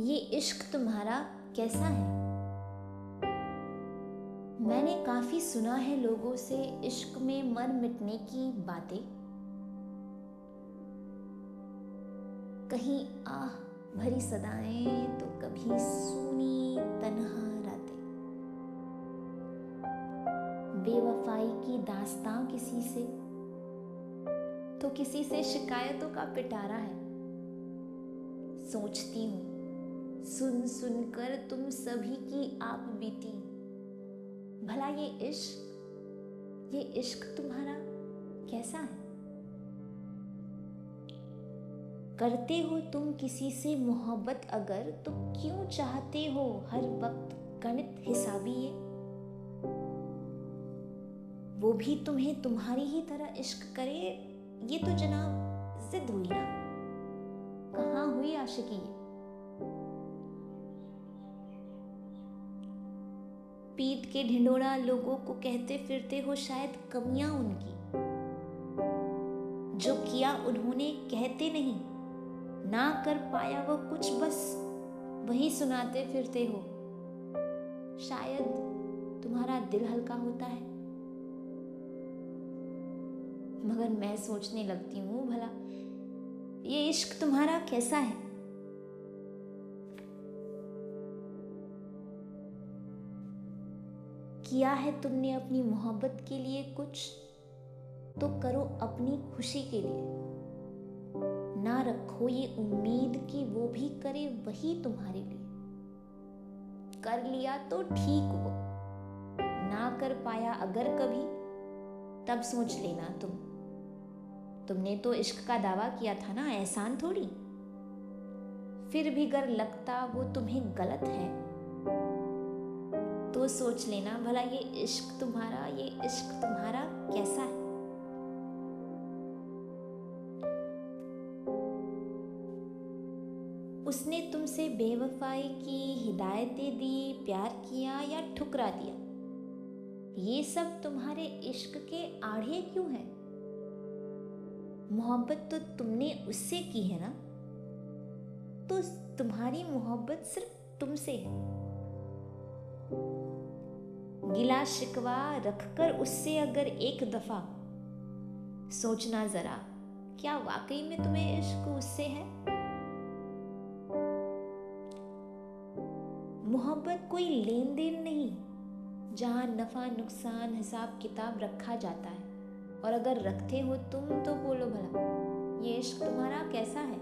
ये इश्क तुम्हारा कैसा है? मैंने काफ़ी सुना है लोगों से इश्क में मन मिटने की बातें। कहीं आह भरी सदाएँ तो कभी सुनी तन्हा रातें। बेवफाई की दास्तां किसी से तो किसी से शिकायतों का पिटारा है। सोचती हूँ, सुन सुनकर तुम सभी की आप बीती। भला ये इश्क ये इश्क तुम्हारा कैसा है? करते हो तुम किसी से मोहब्बत अगर तो क्यों चाहते हो हर वक्त गणित हिसाबी ये? वो भी तुम्हें तुम्हारी ही तरह इश्क करे ये तो जनाब जिद हुई ना। कहाँ हुई आशिकी? पीट के ढिंडोरा लोगों को कहते फिरते हो शायद कमियाँ उनकी। जो किया उन्होंने कहते नहीं। ना कर पाया वो कुछ बस, वही सुनाते फिरते हो। शायद तुम्हारा दिल हल्का होता है। मगर मैं सोचने लगती हूँ, भला, ये इश्क तुम्हारा कैसा है? किया है तुमने अपनी मोहब्बत के लिए कुछ? तो करो अपनी खुशी के लिए। ना रखो ये उम्मीद कि वो भी करे वही तुम्हारे लिए। कर लिया तो ठीक हो ना कर पाया अगर कभी, तब सोच लेना तुम। तुमने तो इश्क का दावा किया था ना, एहसान थोड़ी? फिर भी अगर लगता वो तुम्हें गलत है तो सोच लेना, भला ये इश्क तुम्हारा, ये इश्क तुम्हारा कैसा है? उसने तुमसे बेवफाई की, हिदायतें दी, प्यार किया या ठुकरा दिया? ये सब तुम्हारे इश्क के आढ़े क्यों है? मोहब्बत तो तुमने उससे की है ना? तो तुम्हारी मोहब्बत सिर्फ़ तुमसे है। गिला शिकवा रखकर उससे अगर एक दफ़ा, सोचना जरा, क्या वाकई में तुम्हें इश्क उससे है? मोहब्बत कोई लेन देन नहीं, जहाँ नफा नुकसान हिसाब किताब रखा जाता है। और अगर रखते हो तुम तो बोलो भला, ये इश्क तुम्हारा कैसा है?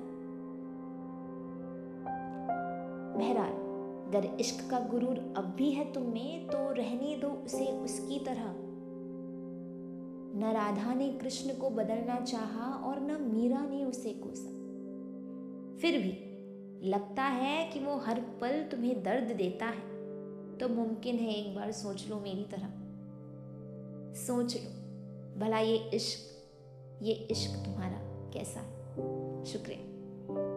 बहरहाल, अगर इश्क का गुरूर अब भी है तुम में तो रहने दो उसे उसकी तरह। न राधा ने कृष्ण को बदलना चाहा और न मीरा ने उसे कोसा। फिर भी लगता है कि वो हर पल तुम्हें दर्द देता है। तो मुमकिन है एक बार सोच लो मेरी तरह। सोच लो। भला ये इश्क ये इश्क तुम्हारा कैसा है? शुक्रिया।